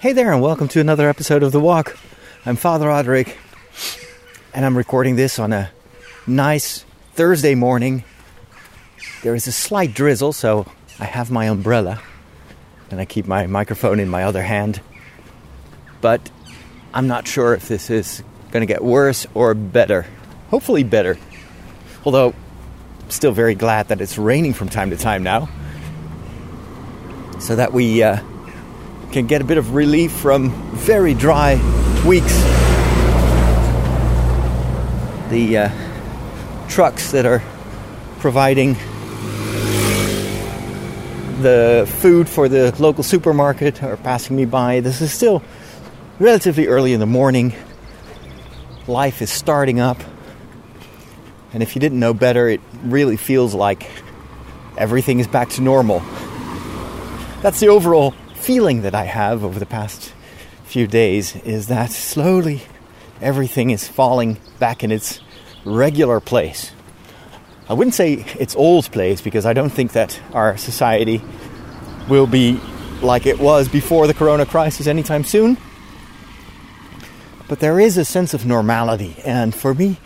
Hey there, and welcome to another episode of The Walk. I'm Father Roderick, and I'm recording this on a nice Thursday morning. There is a slight drizzle, so I have my umbrella, and I keep my microphone in my other hand. But I'm not sure if this is going to get worse or better. Hopefully, better. Although, I'm still very glad that it's raining from time to time now, so that we. Uh, can get a bit of relief from very dry weeks. The uh, trucks that are providing the food for the local supermarket are passing me by. This is still relatively early in the morning. Life is starting up. And if you didn't know better, it really feels like everything is back to normal. That's the overall feeling that I have over the past few days is that slowly everything is falling back in its regular place. I wouldn't say its old place because I don't think that our society will be like it was before the corona crisis anytime soon. But there is a sense of normality, and for me,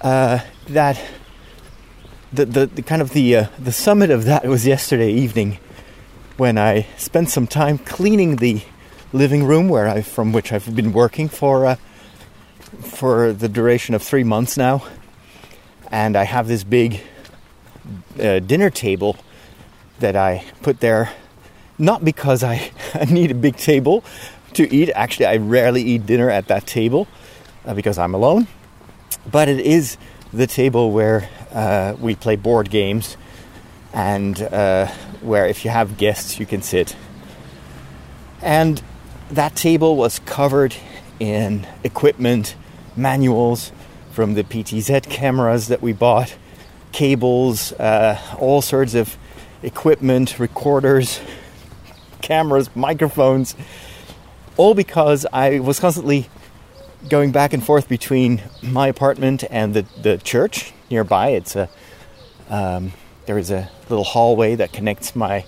uh, that the, the, the, kind of the uh, the summit of that was yesterday evening when I spent some time cleaning the living room where I from which I've been working for uh, for the duration of three months now, and I have this big uh, dinner table that I put there, not because I, I need a big table to eat. Actually, I rarely eat dinner at that table uh, because I'm alone, but it is the table where uh, we play board games and uh, where if you have guests, you can sit. And that table was covered in equipment, manuals from the PTZ cameras that we bought, cables, uh, all sorts of equipment, recorders, cameras, microphones, all because I was constantly going back and forth between my apartment and the, the church nearby. It's a um, there is a little hallway that connects my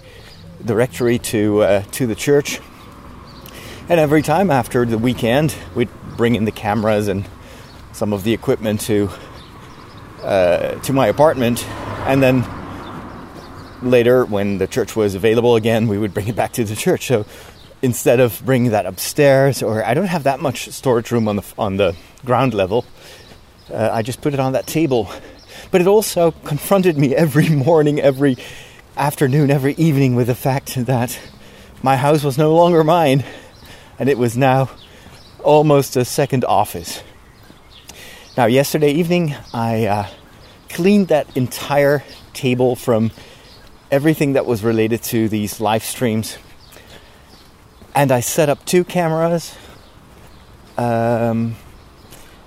the rectory to uh, to the church. And every time after the weekend, we'd bring in the cameras and some of the equipment to uh, to my apartment, and then later, when the church was available again, we would bring it back to the church. So instead of bringing that upstairs, or I don't have that much storage room on the on the ground level, uh, I just put it on that table but it also confronted me every morning, every afternoon, every evening with the fact that my house was no longer mine and it was now almost a second office. Now, yesterday evening, I uh, cleaned that entire table from everything that was related to these live streams. And I set up two cameras, um,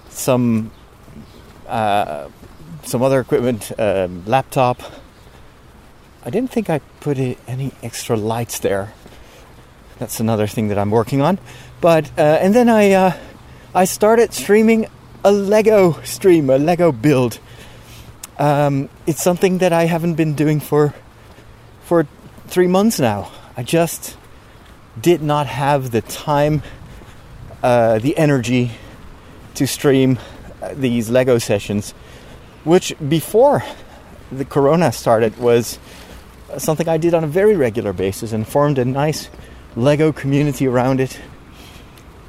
some uh, some other equipment, um, laptop. I didn't think I put any extra lights there. That's another thing that I'm working on. But uh, and then I uh, I started streaming a Lego stream, a Lego build. Um, it's something that I haven't been doing for for three months now. I just did not have the time, uh, the energy to stream uh, these Lego sessions which before the corona started was something I did on a very regular basis and formed a nice Lego community around it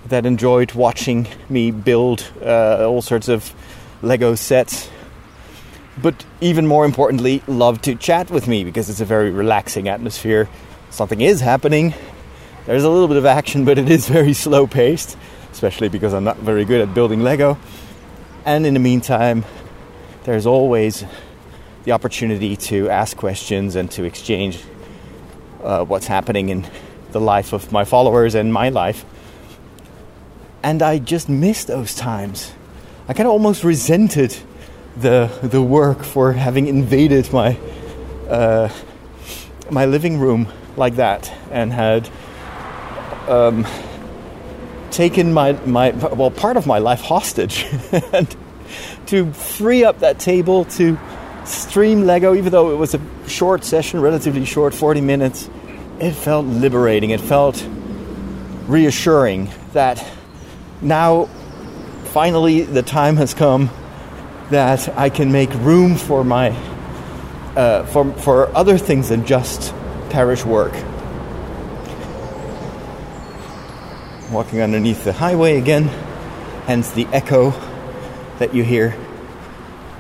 that enjoyed watching me build uh, all sorts of Lego sets. But even more importantly, loved to chat with me because it's a very relaxing atmosphere. Something is happening. There's a little bit of action, but it is very slow paced, especially because I'm not very good at building Lego. And in the meantime, there's always the opportunity to ask questions and to exchange uh, what's happening in the life of my followers and my life. And I just miss those times. I kind of almost resented the the work for having invaded my uh, my living room like that and had um, taken my my well part of my life hostage and to free up that table to stream Lego, even though it was a short session, relatively short, 40 minutes, it felt liberating. It felt reassuring that now finally the time has come that I can make room for my uh, for for other things than just parish work. Walking underneath the highway again, hence the echo that you hear,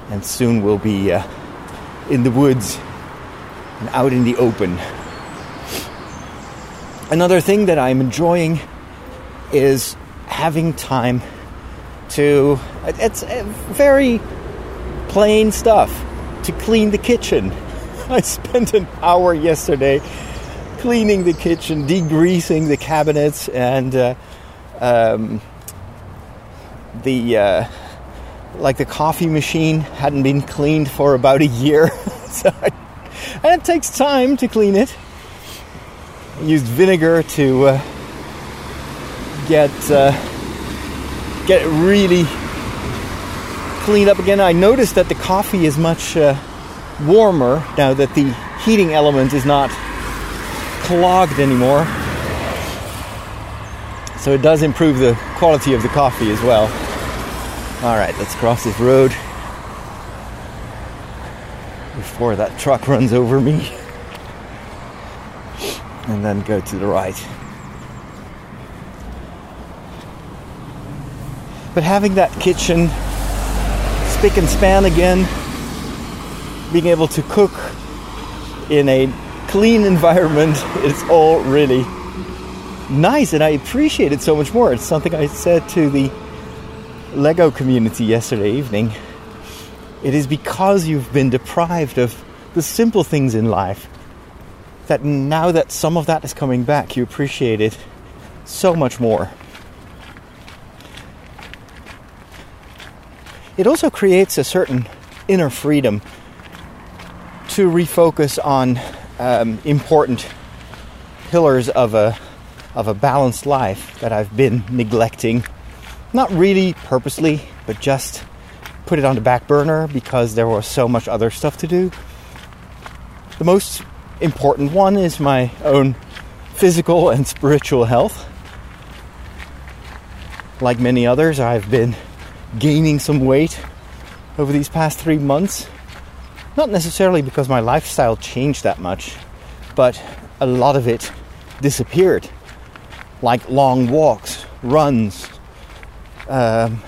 and soon we'll be uh, in the woods and out in the open. Another thing that I'm enjoying is having time to it's very plain stuff to clean the kitchen. I spent an hour yesterday cleaning the kitchen, degreasing the cabinets, and uh, um, the uh, like the coffee machine hadn't been cleaned for about a year, so I, and it takes time to clean it. I used vinegar to uh, get uh, get it really cleaned up again. I noticed that the coffee is much uh, warmer now that the heating element is not clogged anymore. So it does improve the quality of the coffee as well. All right, let's cross this road before that truck runs over me. And then go to the right. But having that kitchen spick and span again, being able to cook in a clean environment, it's all really nice and I appreciate it so much more. It's something I said to the Lego community yesterday evening. It is because you've been deprived of the simple things in life that now that some of that is coming back, you appreciate it so much more. it also creates a certain inner freedom to refocus on um, important pillars of a of a balanced life that I've been neglecting, not really purposely, but just put it on the back burner because there was so much other stuff to do. The most important one is my own physical and spiritual health. Like many others, I've been gaining some weight over these past three months. Not necessarily because my lifestyle changed that much, but a lot of it disappeared. Like long walks, runs, um,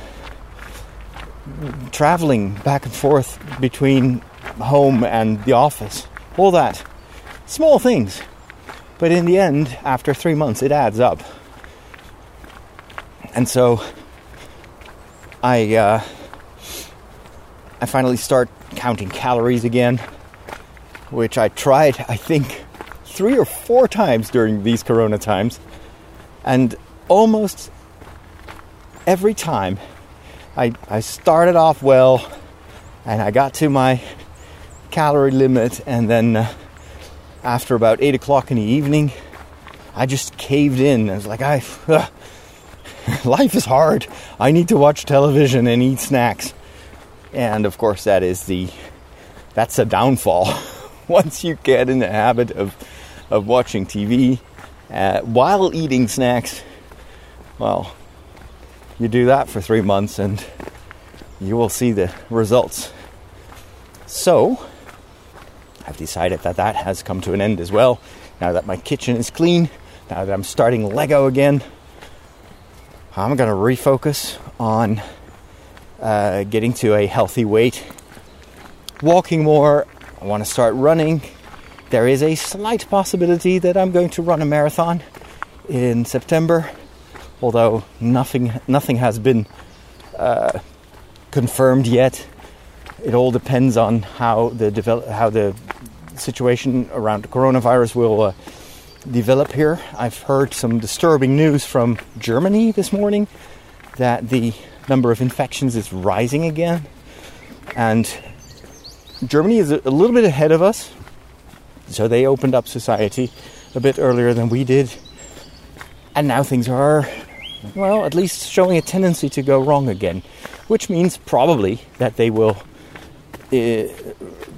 traveling back and forth between home and the office. All that. Small things. But in the end, after three months, it adds up. And so I uh, I finally start counting calories again, which I tried I think three or four times during these Corona times, and almost every time I I started off well, and I got to my calorie limit, and then uh, after about eight o'clock in the evening, I just caved in. I was like, I. Uh, life is hard. I need to watch television and eat snacks. And of course, that is the that's a downfall. Once you get in the habit of of watching TV uh, while eating snacks, well, you do that for three months and you will see the results. So, I've decided that that has come to an end as well. Now that my kitchen is clean, now that I'm starting Lego again, I'm going to refocus on uh, getting to a healthy weight, walking more. I want to start running. There is a slight possibility that I'm going to run a marathon in September, although nothing nothing has been uh, confirmed yet. It all depends on how the develop, how the situation around coronavirus will uh, develop here. I've heard some disturbing news from Germany this morning that the number of infections is rising again. And Germany is a little bit ahead of us. So they opened up society a bit earlier than we did. And now things are, well, at least showing a tendency to go wrong again. Which means probably that they will uh,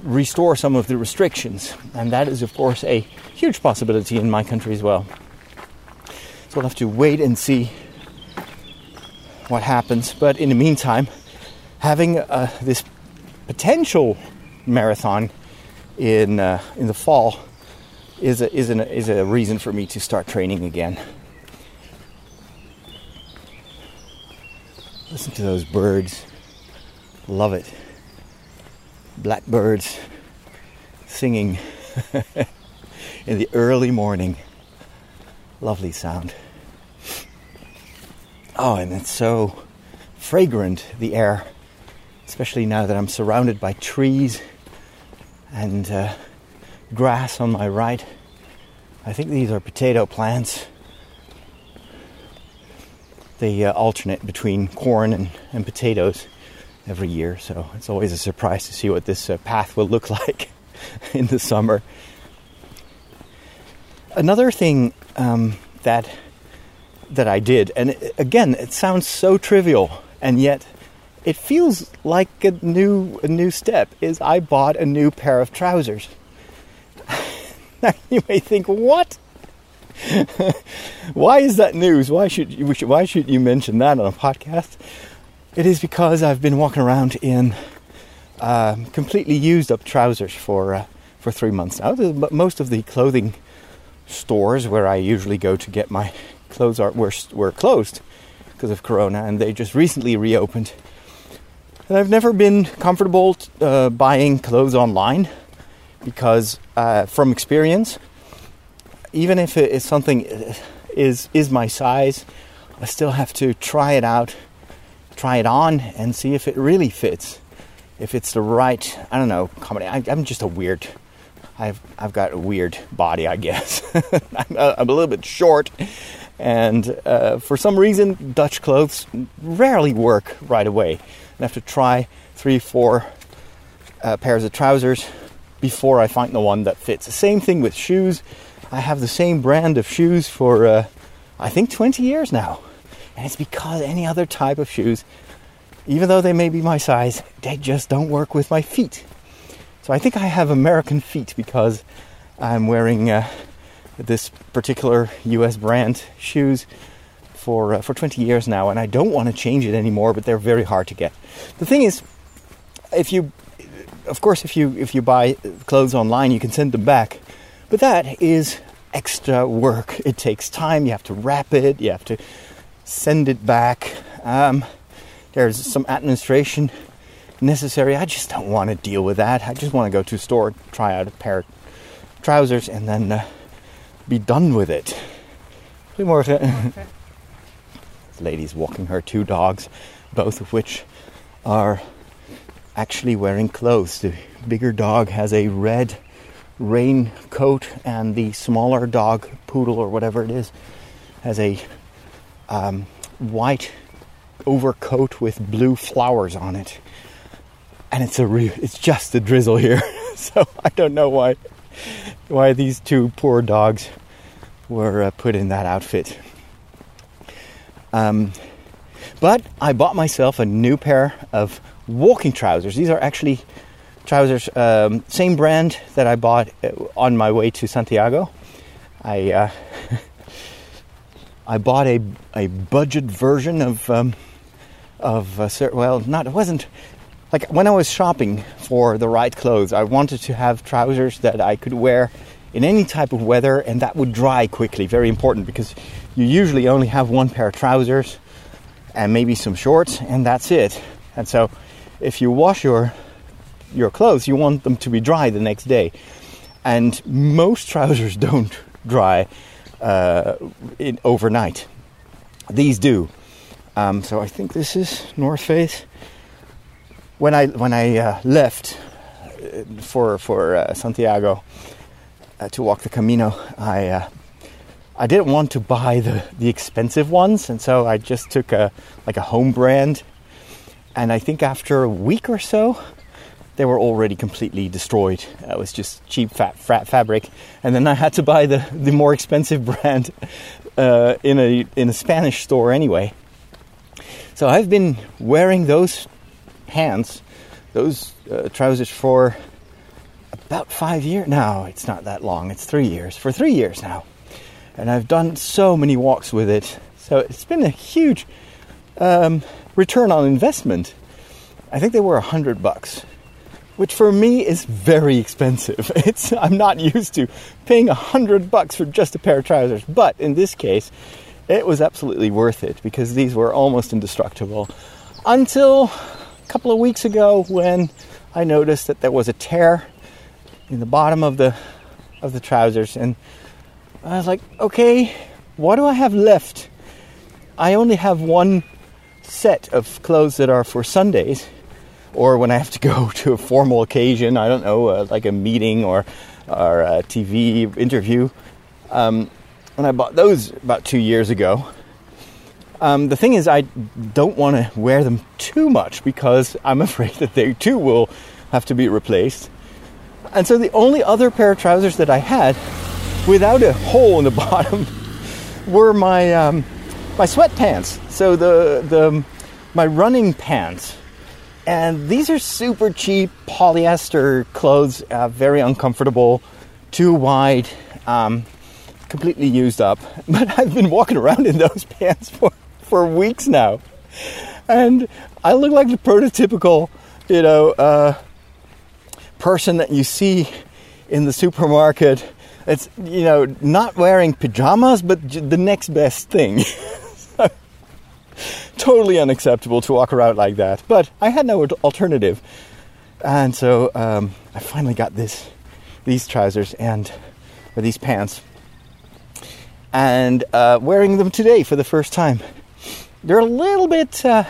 restore some of the restrictions. And that is, of course, a huge possibility in my country as well. So we'll have to wait and see what happens. But in the meantime, having uh, this potential marathon in uh, in the fall is a, is, an, is a reason for me to start training again. Listen to those birds. Love it. Blackbirds singing in the early morning. Lovely sound. Oh, and it's so fragrant, the air, especially now that I'm surrounded by trees and uh, grass on my right. I think these are potato plants. They uh, alternate between corn and, and potatoes every year, so it's always a surprise to see what this uh, path will look like in the summer. Another thing um, that that I did, and it, again, it sounds so trivial, and yet it feels like a new a new step. Is I bought a new pair of trousers. now you may think, what? why is that news? Why should you why should you mention that on a podcast? It is because I've been walking around in uh, completely used up trousers for uh, for three months now. Most of the clothing stores where I usually go to get my clothes are were were closed because of Corona, and they just recently reopened. And I've never been comfortable uh, buying clothes online because, uh, from experience, even if it is something is is my size, I still have to try it out, try it on, and see if it really fits. If it's the right, I don't know, comedy. I, I'm just a weird. I've I've got a weird body, I guess. I'm, a, I'm, a little bit short, and uh, for some reason, Dutch clothes rarely work right away. I have to try three, four uh, pairs of trousers before I find the one that fits. Same thing with shoes. I have the same brand of shoes for, uh, I think, 20 years now. And it's because any other type of shoes, even though they may be my size, they just don't work with my feet. So I think I have American feet because I'm wearing uh, this particular US brand shoes for, uh, for 20 years now, and I don't want to change it anymore, but they're very hard to get. The thing is, if you of course, if you if you buy clothes online, you can send them back, but that is extra work. It takes time. You have to wrap it. You have to send it back. Um, there's some administration necessary. I just don't want to deal with that. I just want to go to a store, try out a pair of trousers, and then uh, be done with it. Goedemorgen. this lady's walking her two dogs, both of which are actually wearing clothes. The bigger dog has a red raincoat, and the smaller dog, poodle or whatever it is, has a um, white overcoat with blue flowers on it. And it's a re- it's just a drizzle here, so I don't know why why these two poor dogs were uh, put in that outfit. Um, but I bought myself a new pair of walking trousers. These are actually trousers, um, same brand that I bought uh, on my way to Santiago. I uh, I bought a a budget version of um, of uh, well, not it wasn't like when I was shopping for the right clothes. I wanted to have trousers that I could wear in any type of weather and that would dry quickly. Very important because you usually only have one pair of trousers and maybe some shorts, and that's it. And so, if you wash your your clothes, you want them to be dry the next day. And most trousers don't dry uh, in, overnight. These do. Um, so I think this is North Face. When I when I uh, left uh, for for uh, Santiago uh, to walk the Camino, I uh, I didn't want to buy the, the expensive ones, and so I just took a like a home brand. And I think after a week or so, they were already completely destroyed. It was just cheap fat, fat fabric, and then I had to buy the, the more expensive brand uh, in a in a Spanish store anyway. So I've been wearing those pants, those uh, trousers for about five years. No, it's not that long. It's three years. For three years now and I've done so many walks with it. So it's been a huge um, return on investment. I think they were a hundred bucks, which for me is very expensive. It's I'm not used to paying a hundred bucks for just a pair of trousers, but in this case, it was absolutely worth it because these were almost indestructible until a couple of weeks ago when I noticed that there was a tear in the bottom of the of the trousers and I was like, okay, what do I have left? I only have one set of clothes that are for Sundays or when I have to go to a formal occasion, I don't know, uh, like a meeting or, or a TV interview. Um, when I bought those about two years ago, um, the thing is, I don't want to wear them too much because I'm afraid that they too will have to be replaced. And so the only other pair of trousers that I had without a hole in the bottom were my um, my sweatpants. So the the my running pants. And these are super cheap polyester clothes, uh, very uncomfortable, too wide, um, completely used up. But I've been walking around in those pants for, for weeks now. And I look like the prototypical, you know, uh, person that you see in the supermarket. It's, you know, not wearing pajamas, but the next best thing. totally unacceptable to walk around like that. But I had no alternative. And so um, I finally got this, these trousers and or these pants, and uh, wearing them today for the first time. They're a little bit uh,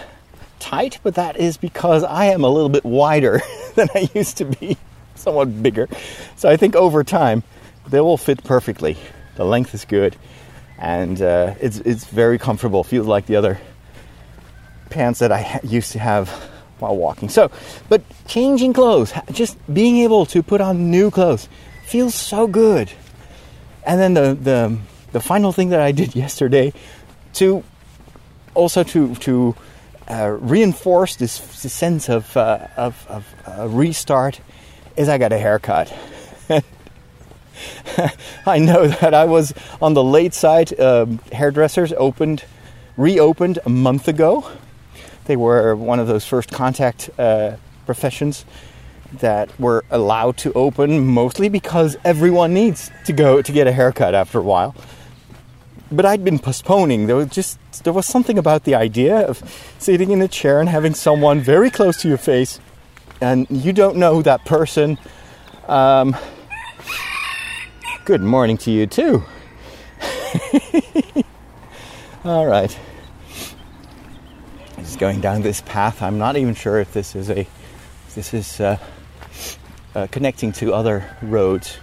tight, but that is because I am a little bit wider than I used to be, somewhat bigger. So I think over time they will fit perfectly. The length is good, and uh, it's it's very comfortable. Feels like the other pants that I used to have while walking. So, but changing clothes, just being able to put on new clothes feels so good. And then the the the final thing that I did yesterday to also to to uh, reinforce this, this sense of uh, of, of uh, restart is I got a haircut. I know that I was on the late side. Um, hairdressers opened, reopened a month ago, they were one of those first contact uh, professions that were allowed to open mostly because everyone needs to go to get a haircut after a while. But I'd been postponing. There was just there was something about the idea of sitting in a chair and having someone very close to your face, and you don't know that person. Um, good morning to you too. All right is going down this path. I'm not even sure if this is a this is uh, uh, connecting to other roads.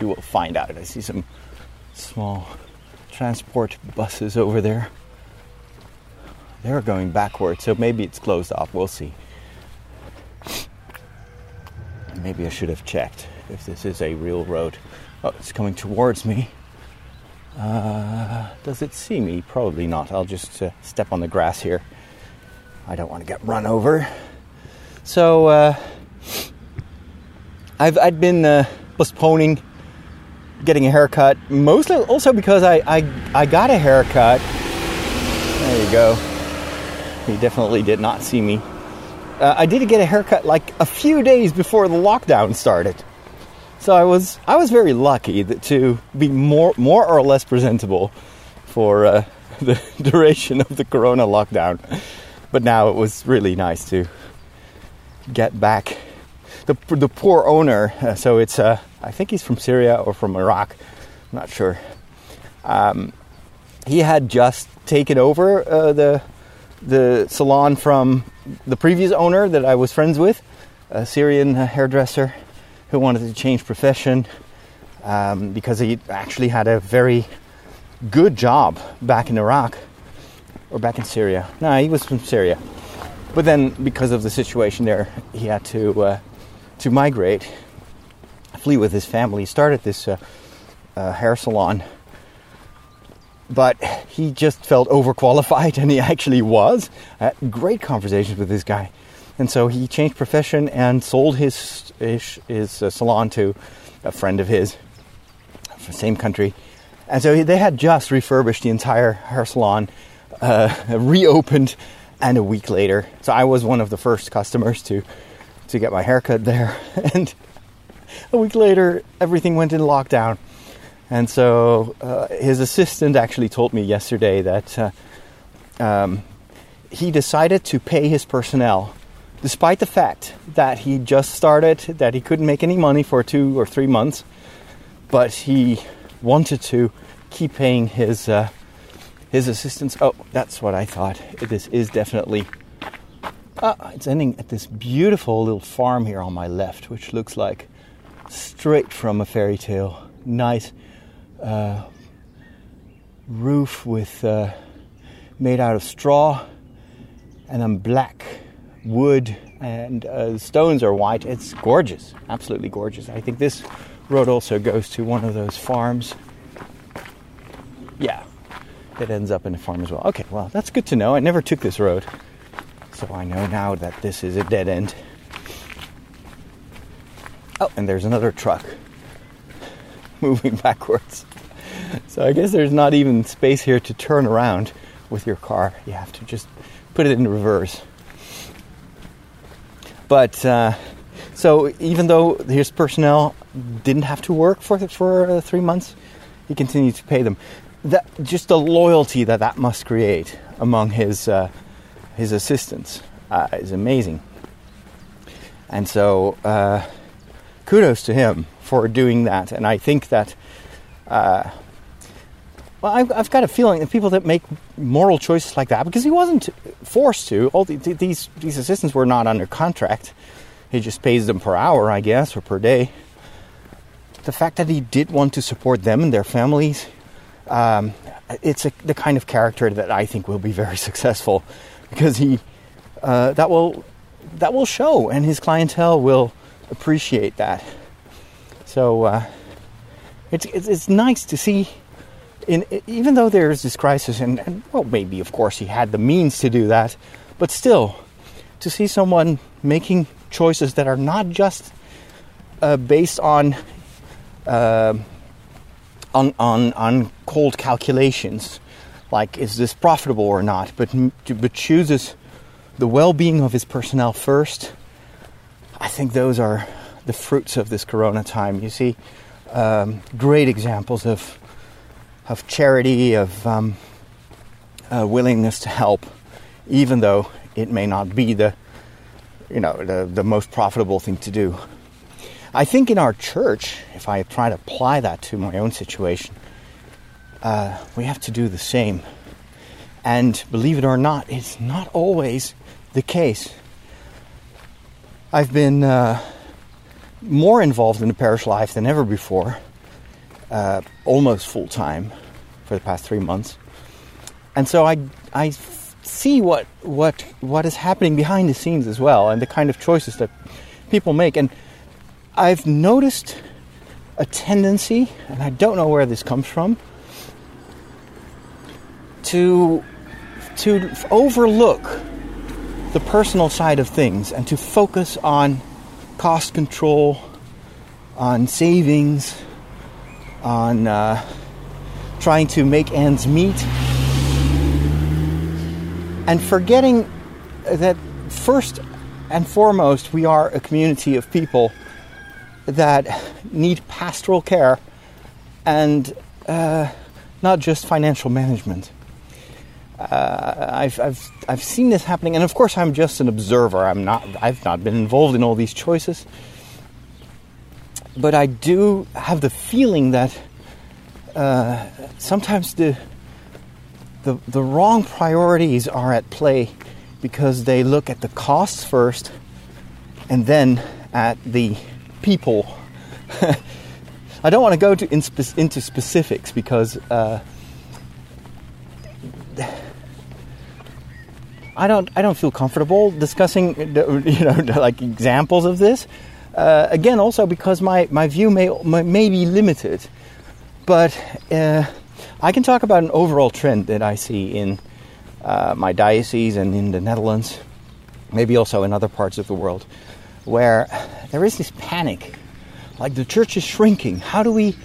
You will find out. I see some small transport buses over there. They're going backwards, so maybe it's closed off. We'll see. Maybe I should have checked if this is a real road. Oh, it's coming towards me. Uh, does it see me? Probably not. I'll just uh, step on the grass here. I don't want to get run over. So uh, I've I'd been uh, postponing getting a haircut, mostly also because I, I I got a haircut. There you go. He definitely did not see me. Uh, I did get a haircut like a few days before the lockdown started, so I was I was very lucky that, to be more more or less presentable for uh, the duration of the Corona lockdown but now it was really nice to get back. The, the poor owner, uh, so it's, uh, I think he's from Syria or from Iraq, I'm not sure. Um, he had just taken over uh, the, the salon from the previous owner that I was friends with, a Syrian hairdresser who wanted to change profession um, because he actually had a very good job back in Iraq or back in Syria. No, he was from Syria. But then, because of the situation there, he had to uh, to migrate, flee with his family. He started this uh, uh, hair salon, but he just felt overqualified, and he actually was. Great conversations with this guy, and so he changed profession and sold his his, his uh, salon to a friend of his from the same country And so they had just refurbished the entire hair salon, uh, reopened, and a week later, so I was one of the first customers to to get my haircut there, and a week later, everything went in lockdown. And so uh, his assistant actually told me yesterday that uh, um, he decided to pay his personnel, despite the fact that he just started, that he couldn't make any money for two or three months, but he wanted to keep paying his uh, his assistants. Oh, that's what I thought. This is definitely. Uh, it's ending at this beautiful little farm here on my left, which looks like straight from a fairy tale. Nice uh, roof with uh, made out of straw and then black wood and uh, stones are white. It's gorgeous, absolutely gorgeous. I think this road also goes to one of those farms. Yeah, it ends up in a farm as well. Okay, well that's good to know. I never took this road, so I know now that this is a dead end. Oh, and there's another truck moving backwards. So I guess there's not even space here to turn around with your car. You have to just put it in reverse. But uh, so even though his personnel didn't have to work for for uh, three months, he continued to pay them. That just the loyalty that that must create among his uh, his assistants uh, is amazing. And so uh, kudos to him for doing that. And I think that, uh, well, I've, I've, got a feeling that people that make moral choices like that, because he wasn't forced to, all the, these, these assistants were not under contract. He just pays them per hour, I guess, or per day. The fact that he did want to support them and their families, um, it's a, the kind of character that I think will be very successful because he uh, that will that will show, and his clientele will appreciate that. So uh, it's, it's, it's nice to see. In, even though there's this crisis, and, and well, maybe of course he had the means to do that, but still, to see someone making choices that are not just uh, based on, uh, on on on cold calculations, like is this profitable or not, but but chooses the well-being of his personnel first I think those are the fruits of this Corona time. You see um, great examples of of charity, of um, uh, willingness to help, even though it may not be the you know the, the most profitable thing to do. I think in our church, if I try to apply that to my own situation, uh, we have to do the same. And believe it or not, it's not always the case. I've been uh, more involved in the parish life than ever before, uh, almost full time for the past three months, and so I I see what what what is happening behind the scenes as well, and the kind of choices that people make, and I've noticed a tendency, and I don't know where this comes from, to to overlook the personal side of things and to focus on cost control, on savings, on uh, trying to make ends meet, and forgetting that first and foremost, we are a community of people that need pastoral care and uh, not just financial management uh, I've, I've, I've seen this happening, and of course, I'm just an observer. I'm not, I've not been involved in all these choices. But I do have the feeling that uh, sometimes the, the, the wrong priorities are at play because they look at the costs first and then at the people. I don't want to go to in spe- into specifics because uh, I don't I don't feel comfortable discussing you know like examples of this. Uh, again, also because my my view may may be limited, but uh, I can talk about an overall trend that I see in uh, my diocese and in the Netherlands, maybe also in other parts of the world, where there is this panic, like the church is shrinking. How do we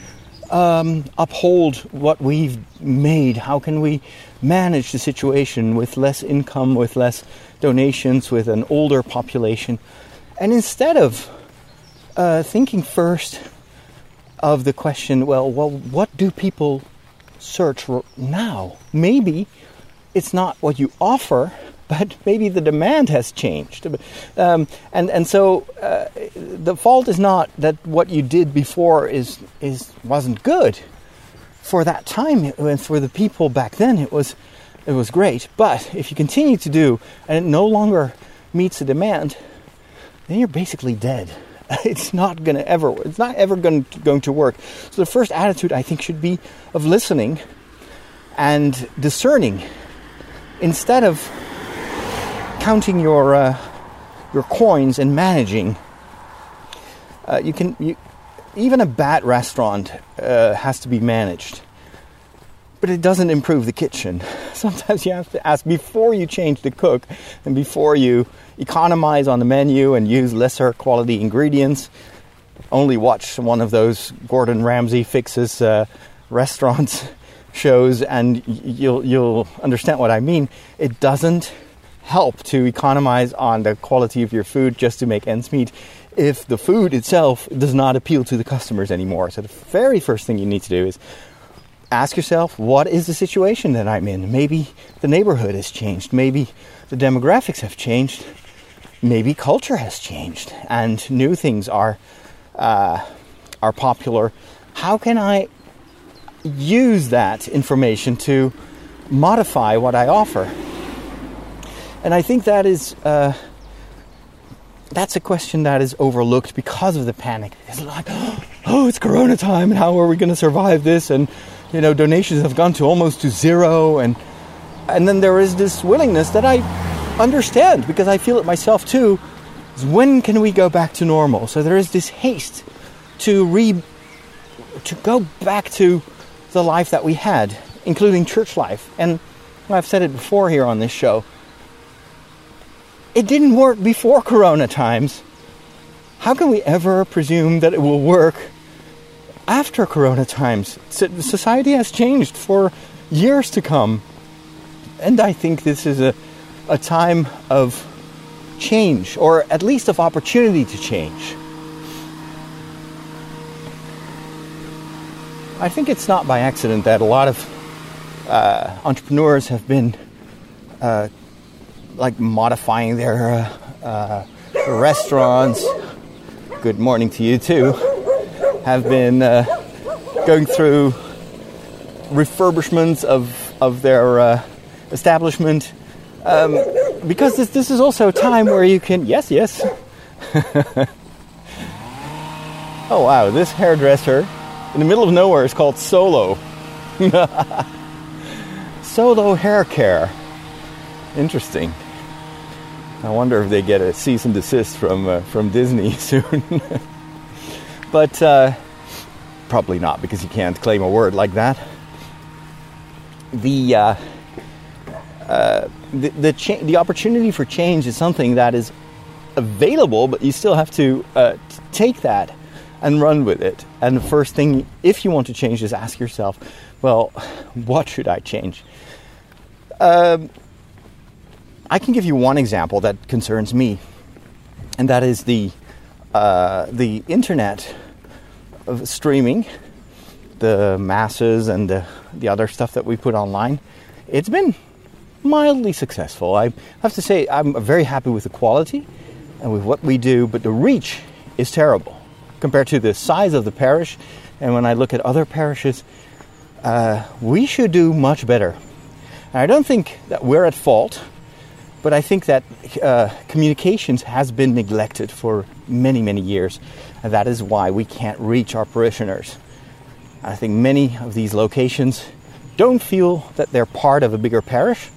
um, uphold what we've made? How can we manage the situation with less income, with less donations, with an older population? And instead of uh, thinking first of the question, well, well, what do people search for now? Maybe it's not what you offer, but maybe the demand has changed. Um, and and so uh, the fault is not that what you did before is is wasn't good. For that time and for the people back then, it was it was great. But if you continue to do and it no longer meets the demand, then you're basically dead. It's not going to ever. It's not ever going to, going to work. So the first attitude I think should be of listening and discerning instead of counting your uh, your coins and managing. Uh, you can you, even a bad restaurant uh, has to be managed, but it doesn't improve the kitchen. Sometimes you have to ask before you change the cook and before you economize on the menu and use lesser quality ingredients. Only watch one of those Gordon Ramsay fixes uh, restaurants shows, and you'll you'll understand what I mean. It doesn't help to economize on the quality of your food just to make ends meet if the food itself does not appeal to the customers anymore. So the very first thing you need to do is ask yourself, what is the situation that I'm in? Maybe the neighborhood has changed. Maybe the demographics have changed. Maybe culture has changed and new things are uh, are popular. How can I use that information to modify what I offer? And I think that is uh, that's a question that is overlooked because of the panic. It's like, oh, it's Corona time, and how are we going to survive this? And you know, donations have gone to almost to zero, and and then there is this willingness that I understand because I feel it myself too. Is when can we go back to normal? So there is this haste to re to go back to the life that we had, including church life. And I've said it before here on this show it didn't work before Corona times. How can we ever presume that it will work after Corona times? Society has changed for years to come. And I think this is a, a time of change, or at least of opportunity to change. I think it's not by accident that a lot of uh, entrepreneurs have been uh, like modifying their uh, uh, restaurants. Good morning to you too. Have been uh, going through refurbishments of of their uh, establishment um, because this this is also a time where you can yes yes. oh wow, this hairdresser in the middle of nowhere is called Solo. Solo hair care. Interesting. I wonder if they get a cease and desist from uh, from Disney soon. but uh, probably not because you can't claim a word like that. The uh, uh, the the, cha- the, opportunity for change is something that is available, but you still have to uh, take that and run with it. And the first thing, if you want to change, is ask yourself, well, what should I change? Um, I can give you one example that concerns me, and that is the uh, the internet of streaming, the masses and the, the other stuff that we put online. It's been mildly successful. I have to say I'm very happy with the quality and with what we do, but the reach is terrible compared to the size of the parish. And when I look at other parishes, uh, we should do much better. And I don't think that we're at fault but I think that uh, communications has been neglected for many, many years, and that is why we can't reach our parishioners. I think many of these locations don't feel that they're part of a bigger parish,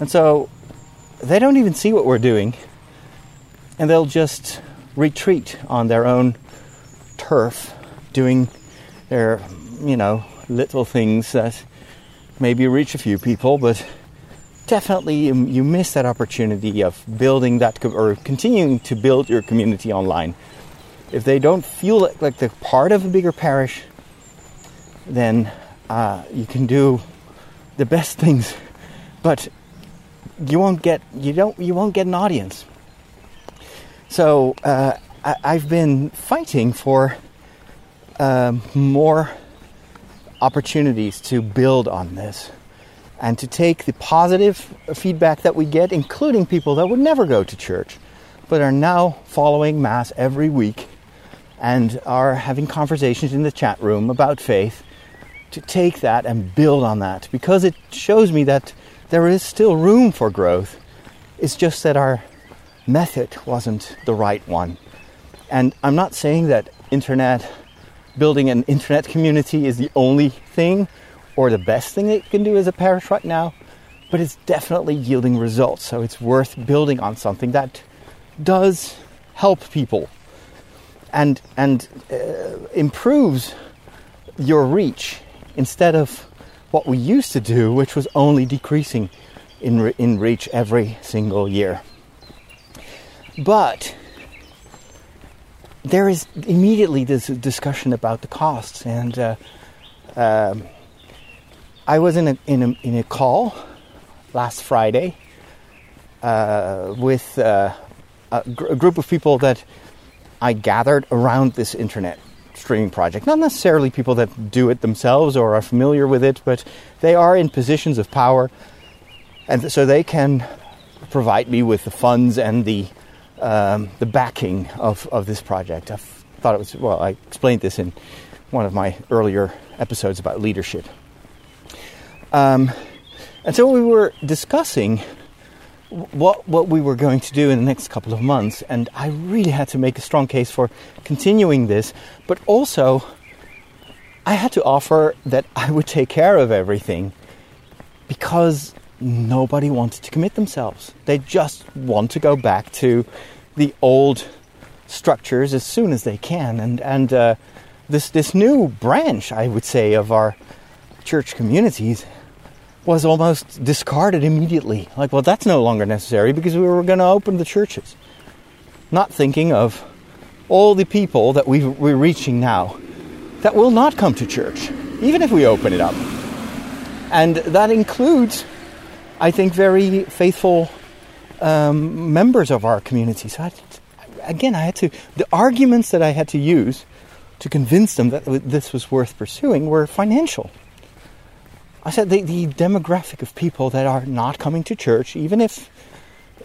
and so they don't even see what we're doing, and they'll just retreat on their own turf, doing their, you know, little things that maybe reach a few people, but definitely you, miss that opportunity of building that co- or continuing to build your community online. If they don't feel like, like they're part of a bigger parish, then uh, you can do the best things, but you won't get you don't you won't get an audience. So uh, I, have been fighting for um, more opportunities to build on this and to take the positive feedback that we get, including people that would never go to church but are now following Mass every week and are having conversations in the chat room about faith, to take that and build on that because it shows me that there is still room for growth. It's just that our method wasn't the right one. And I'm not saying that internet, building an internet community is the only thing or the best thing you can do as a parish right now, but it's definitely yielding results. So it's worth building on something that does help people and and uh, improves your reach instead of what we used to do, which was only decreasing in re- in reach every single year. But there is immediately this discussion about the costs, and uh, um, I was in a, in a in a call last Friday uh, with uh, a, gr- a group of people that I gathered around this internet streaming project. Not necessarily people that do it themselves or are familiar with it, but they are in positions of power, and so they can provide me with the funds and the um, the backing of, of this project. I thought it was well. I explained this in one of my earlier episodes about leadership. Um, and so we were discussing what what we were going to do in the next couple of months, and I really had to make a strong case for continuing this, but also I had to offer that I would take care of everything because nobody wanted to commit themselves. They just want to go back to the old structures as soon as they can, and and uh, this this new branch, I would say, of our church communities was almost discarded immediately. Like, well, that's no longer necessary because we were going to open the churches. Not thinking of all the people that we are reaching now that will not come to church, even if we open it up. And that includes, I think, very faithful um, members of our community. So, I, again, I had to, the arguments that I had to use to convince them that this was worth pursuing were financial. I said the, the demographic of people that are not coming to church, even if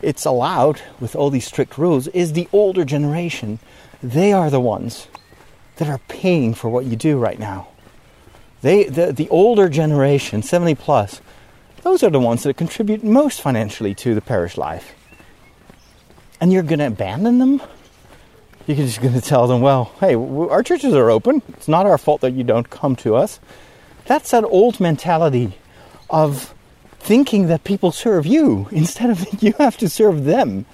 it's allowed with all these strict rules, is the older generation. They are the ones that are paying for what you do right now. They, the, the older generation, 70 plus, those are the ones that contribute most financially to the parish life. And you're going to abandon them? You're just going to tell them, well, hey, our churches are open. It's not our fault that you don't come to us. That's that old mentality of thinking that people serve you instead of you have to serve them.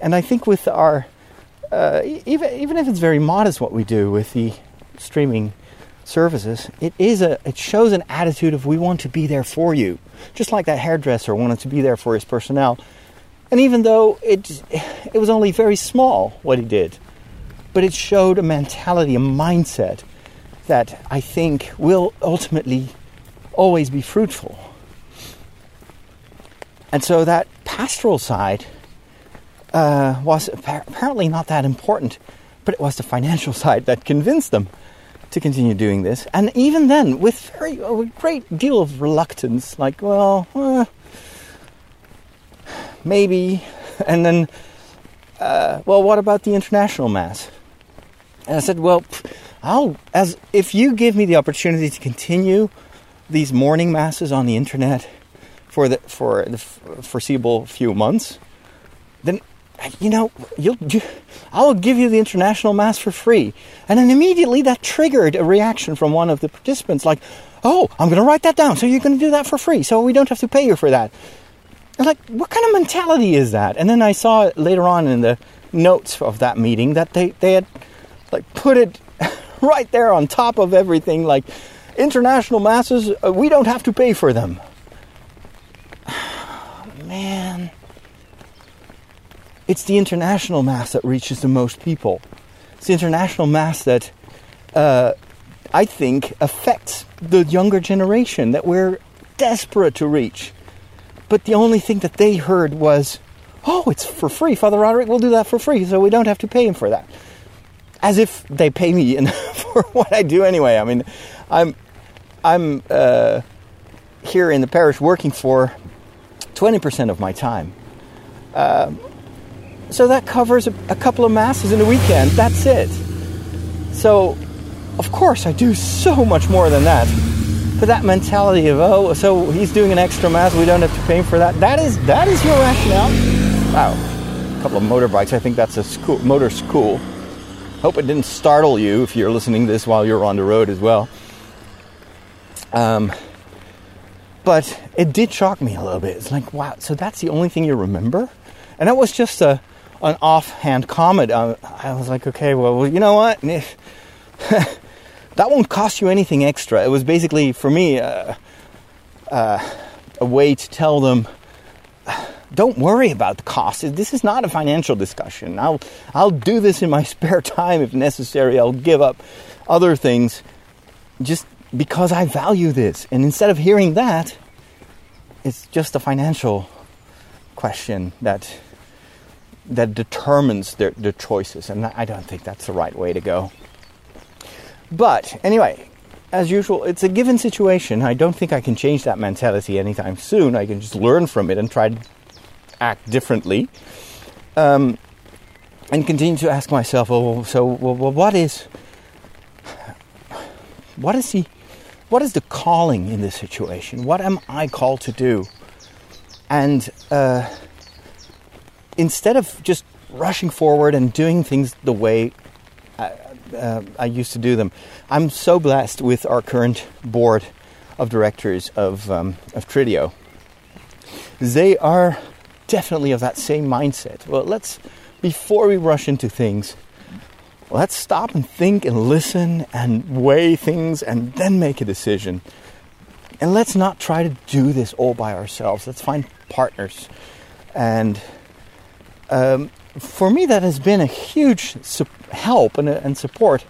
And I think with our, uh, even even if it's very modest what we do with the streaming services, it is a it shows an attitude of we want to be there for you, just like that hairdresser wanted to be there for his personnel. And even though it it was only very small what he did, but it showed a mentality, a mindset that I think will ultimately always be fruitful. And so that pastoral side uh, was apparently not that important, but it was the financial side that convinced them to continue doing this. And even then, with very a great deal of reluctance, like, well, uh, maybe. And then, uh, well, what about the international mass? And I said, well. I'll as if you give me the opportunity to continue these morning masses on the internet for the for the foreseeable few months, then you know you'll you, I'll give you the international mass for free. And then immediately that triggered a reaction from one of the participants, like, "Oh, I'm going to write that down. So you're going to do that for free. So we don't have to pay you for that." Like, what kind of mentality is that? And then I saw later on in the notes of that meeting that they they had like put it right there on top of everything like international masses, uh, we don't have to pay for them. Man. It's the international mass that reaches the most people. It's the international mass that uh, I think affects the younger generation that we're desperate to reach. But the only thing that they heard was, oh, it's for free. Father Roderick will do that for free, so we don't have to pay him for that. As if they pay me for what I do anyway. I mean, I'm, I'm uh, here in the parish working for 20% of my time. Uh, so that covers a, a couple of masses in a weekend. That's it. So, of course, I do so much more than that. But that mentality of oh, so he's doing an extra mass, we don't have to pay him for that. That is that is your rationale. Wow, a couple of motorbikes. I think that's a school, motor school. Hope it didn't startle you if you're listening to this while you're on the road as well. Um, but it did shock me a little bit. It's like, wow, so that's the only thing you remember? And that was just a an offhand comment. I, I was like, okay, well, you know what? that won't cost you anything extra. It was basically, for me, uh, uh, a way to tell them, don't worry about the cost. This is not a financial discussion. I'll, I'll do this in my spare time if necessary. I'll give up other things just because I value this. And instead of hearing that, it's just a financial question that that determines their, their choices, and I don't think that's the right way to go. But anyway, as usual, it's a given situation. I don't think I can change that mentality anytime soon. I can just learn from it and try to act differently, um, and continue to ask myself, "Oh, so well, what is what is he? What is the calling in this situation? What am I called to do?" And uh, instead of just rushing forward and doing things the way I, uh, I, used to do them, I'm so blessed with our current board of directors of, um, of Trideo. They are definitely of that same mindset. Well, let's, before we rush into things, let's stop and think and listen and weigh things and then make a decision. And let's not try to do this all by ourselves. Let's find partners and um, for me, that has been a huge su- help and, and support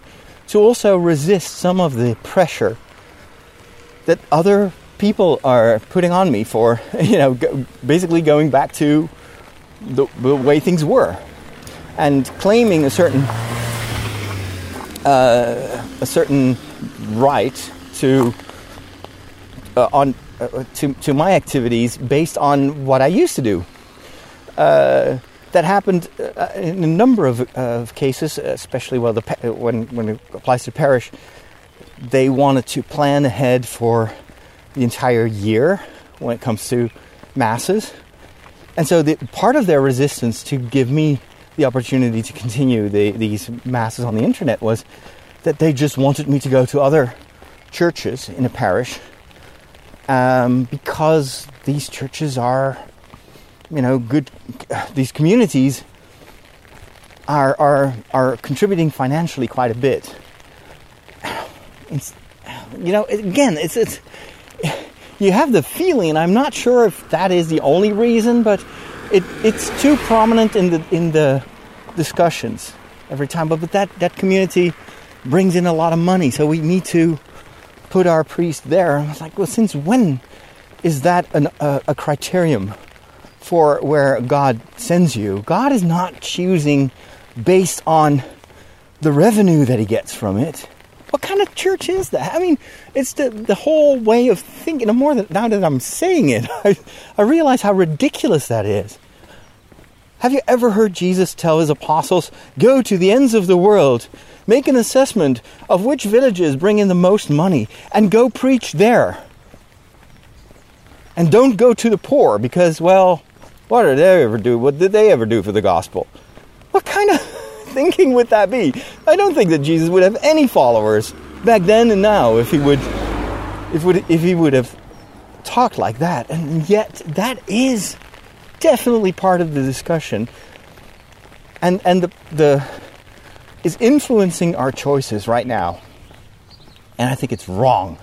to also resist some of the pressure that other people are putting on me for, you know, go, basically going back to the, the, way things were and claiming a certain uh, a certain right to uh, on uh, to to my activities based on what I used to do. Uh, that happened uh, in a number of, of cases, especially well, the, when, when it applies to parish. They wanted to plan ahead for the entire year when it comes to masses. And so, the, part of their resistance to give me the opportunity to continue the, these masses on the internet was that they just wanted me to go to other churches in a parish um, because these churches are you know, good these communities are are are contributing financially quite a bit. It's, you know, again, it's it's you have the feeling, I'm not sure if that is the only reason, but it it's too prominent in the in the discussions every time. But but that that community brings in a lot of money, so we need to put our priest there. I was like, well, since when is that an, a, a criterion for where God sends you. God is not choosing based on the revenue that he gets from it. What kind of church is that? I mean, it's the, the whole way of thinking. The more that now that I'm saying it, I, I realize how ridiculous that is. Have you ever heard Jesus tell his apostles, Go to the ends of the world, make an assessment of which villages bring in the most money, and go preach there? And don't go to the poor because, well, what did they ever do? What did they ever do for the gospel? What kind of thinking would that be? I don't think that Jesus would have any followers back then and now if he would if would if he would have talked like that. And yet that is definitely part of the discussion. And and the the is influencing our choices right now. And I think it's wrong.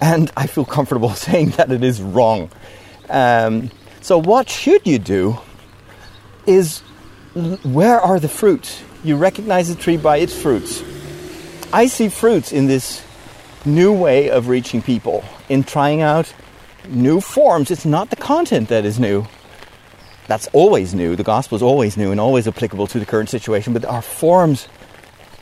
And I feel comfortable saying that it is wrong. Um, so, what should you do is where are the fruits? You recognize the tree by its fruits. I see fruits in this new way of reaching people, in trying out new forms. It's not the content that is new. That's always new. The gospel is always new and always applicable to the current situation, but our forms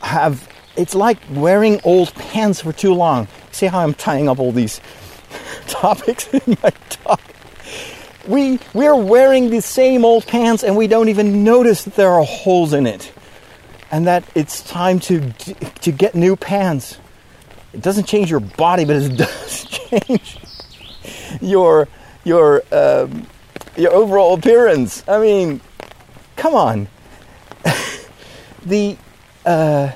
have it's like wearing old pants for too long. See how I'm tying up all these topics in my talk? We we're wearing the same old pants and we don't even notice that there are holes in it. And that it's time to to get new pants. It doesn't change your body, but it does change your your um, your overall appearance. I mean, come on. the uh,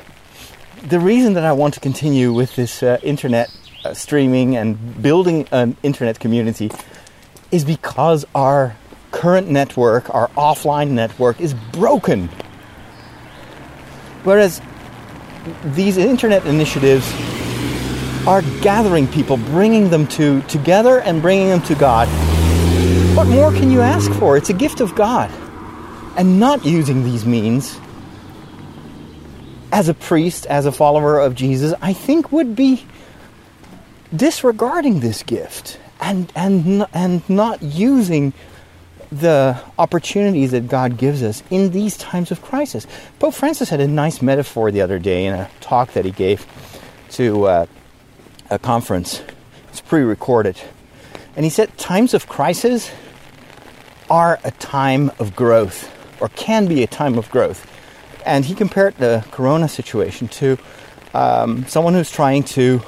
the reason that I want to continue with this uh, internet uh, streaming and building an internet community is because our current network, our offline network, is broken. Whereas these internet initiatives are gathering people, bringing them to together and bringing them to God. What more can you ask for? It's a gift of God. And not using these means as a priest, as a follower of Jesus, I think would be disregarding this gift and and and not using the opportunities that God gives us in these times of crisis. Pope Francis had a nice metaphor the other day in a talk that he gave to uh, a conference. It's pre-recorded, and he said times of crisis are a time of growth, or can be a time of growth. And he compared the corona situation to um, someone who's trying to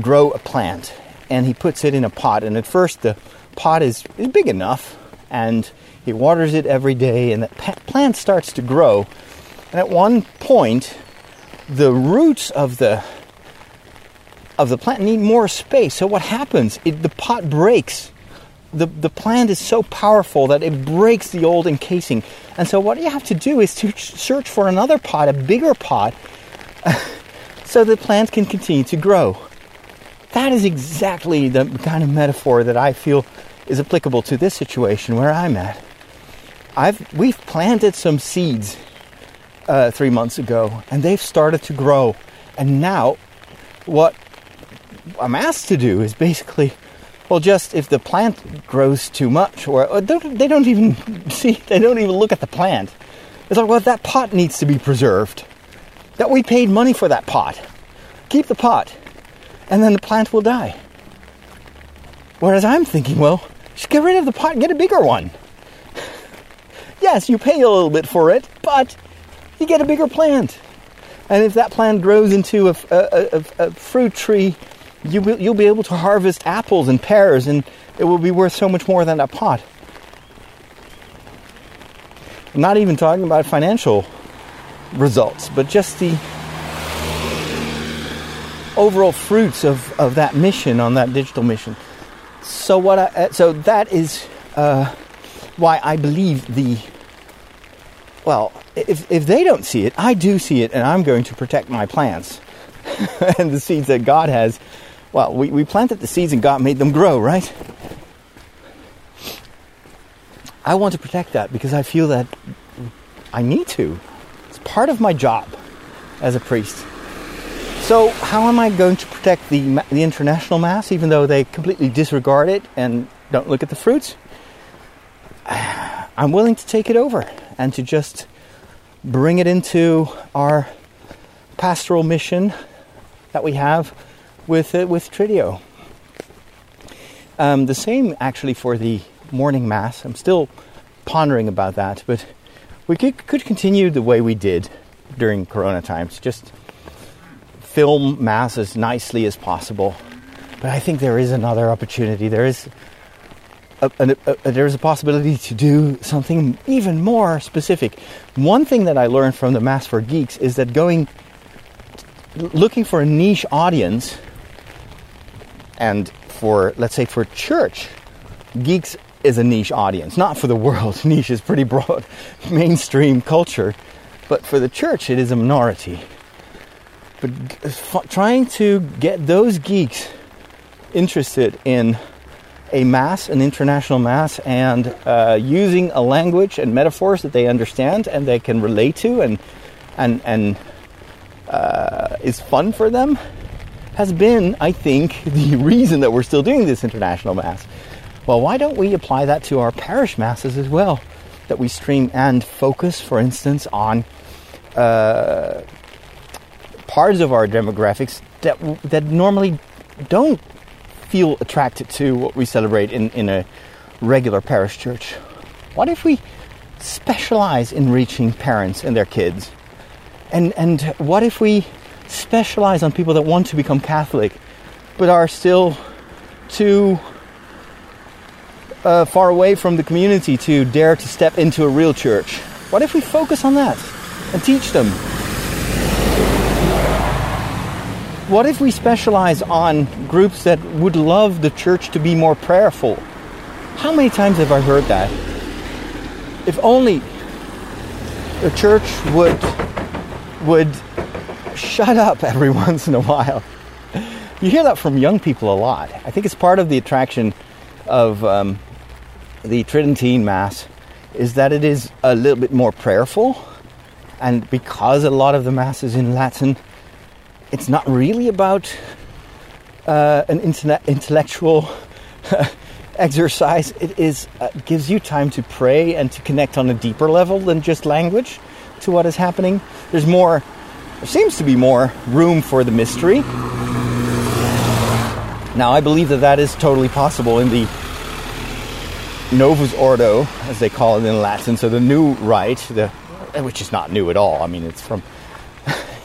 grow a plant. And he puts it in a pot. And at first, the pot is, is big enough. And he waters it every day. And the plant starts to grow. And at one point, the roots of the of the plant need more space. So what happens? It, the pot breaks the, the plant is so powerful that it breaks the old encasing. And so, what you have to do is to search for another pot, a bigger pot, so the plant can continue to grow. That is exactly the kind of metaphor that I feel is applicable to this situation where I'm at. I've, we've planted some seeds uh, three months ago, and they've started to grow. And now, what I'm asked to do is basically well, just if the plant grows too much, or, or don't, they don't even see, they don't even look at the plant. It's like, well, that pot needs to be preserved. That we paid money for that pot. Keep the pot, and then the plant will die. Whereas I'm thinking, well, just get rid of the pot and get a bigger one. yes, you pay a little bit for it, but you get a bigger plant. And if that plant grows into a, a, a, a fruit tree you will, you'll be able to harvest apples and pears, and it will be worth so much more than that pot. I'm not even talking about financial results, but just the overall fruits of, of that mission on that digital mission. So what? I, uh, so that is uh, why I believe the. Well, if if they don't see it, I do see it, and I'm going to protect my plants and the seeds that God has well, we, we planted the seeds and God made them grow, right? I want to protect that because I feel that I need to. It's part of my job as a priest. So, how am I going to protect the, the international mass even though they completely disregard it and don't look at the fruits? I'm willing to take it over and to just bring it into our pastoral mission that we have with uh, with Trideo. Um, the same actually for the morning mass. I'm still pondering about that, but we could, could continue the way we did during Corona times. Just film mass as nicely as possible. But I think there is another opportunity. There is a, a, a, there is a possibility to do something even more specific. One thing that I learned from the Mass for Geeks is that going looking for a niche audience and for, let's say, for church, geeks is a niche audience. Not for the world. Niche is pretty broad, mainstream culture. But for the church, it is a minority. But f- trying to get those geeks interested in a mass, an international mass, and uh, using a language and metaphors that they understand and they can relate to and and and uh, is fun for them has been, I think, the reason that we're still doing this international mass. Well, why don't we apply that to our parish masses as well? That we stream and focus, for instance, on uh, parts of our demographics that that normally don't feel attracted to what we celebrate in, in a regular parish church. What if we specialize in reaching parents and their kids? And and what if we specialize on people that want to become Catholic but are still too uh, far away from the community to dare to step into a real church? What if we focus on that and teach them? What if we specialize on groups that would love the church to be more prayerful? How many times have I heard that? If only the church would would shut up every once in a while. You hear that from young people a lot. I think it's part of the attraction of um, the Tridentine Mass is that it is a little bit more prayerful, and because a lot of the Mass is in Latin, it's not really about uh, an intellectual exercise. It is uh, gives you time to pray and to connect on a deeper level than just language to what is happening. There's more. There seems to be more room for the mystery. Now, I believe that that is totally possible in the Novus Ordo, as they call it in Latin, so the new rite, the, which is not new at all. I mean, it's from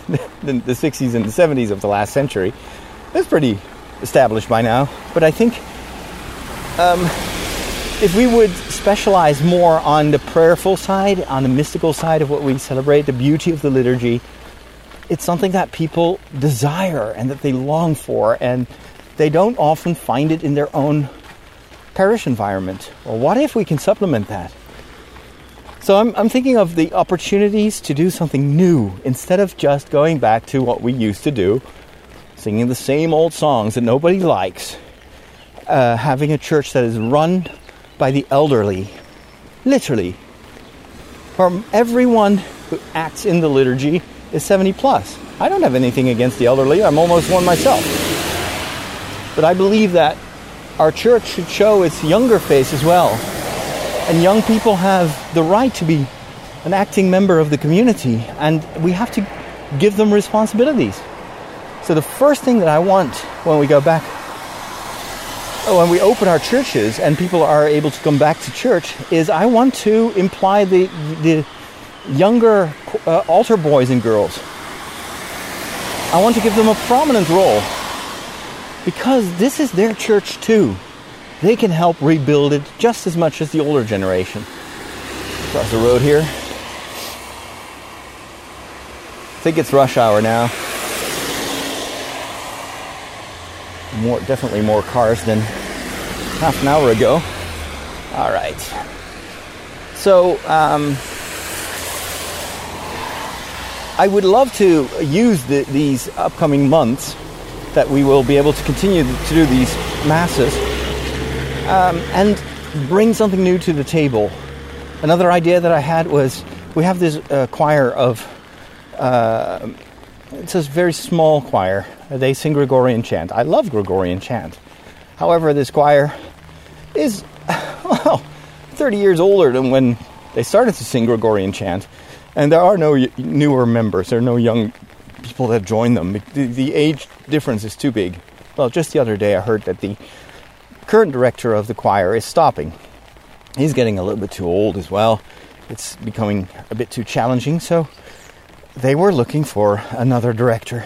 the, the 60s and the 70s of the last century. That's pretty established by now. But I think um, if we would specialize more on the prayerful side, on the mystical side of what we celebrate, the beauty of the liturgy, it's something that people desire and that they long for, and they don't often find it in their own parish environment. Well, what if we can supplement that? So I'm, I'm thinking of the opportunities to do something new instead of just going back to what we used to do, singing the same old songs that nobody likes, uh, having a church that is run by the elderly, literally. From everyone who acts in the liturgy is 70 plus. I don't have anything against the elderly, I'm almost one myself. But I believe that our church should show its younger face as well and young people have the right to be an acting member of the community, and we have to give them responsibilities. So, the first thing that I want when we go back, when we open our churches and people are able to come back to church, is I want to imply the, the younger uh, altar boys and girls. I want to give them a prominent role because this is their church too they can help rebuild it just as much as the older generation. Across the road here. I think it's rush hour now. More, definitely more cars than half an hour ago. All right. So, um, I would love to use the, these upcoming months that we will be able to continue to do these masses um, and bring something new to the table. Another idea that I had was we have this uh, choir of, uh, it's a very small choir. They sing Gregorian chant. I love Gregorian chant. However, this choir is, well, 30 years older than when they started to sing Gregorian chant. And there are no newer members, there are no young people that join them. The, the age difference is too big. Well, just the other day I heard that the current director of the choir is stopping. He's getting a little bit too old as well. It's becoming a bit too challenging, so they were looking for another director.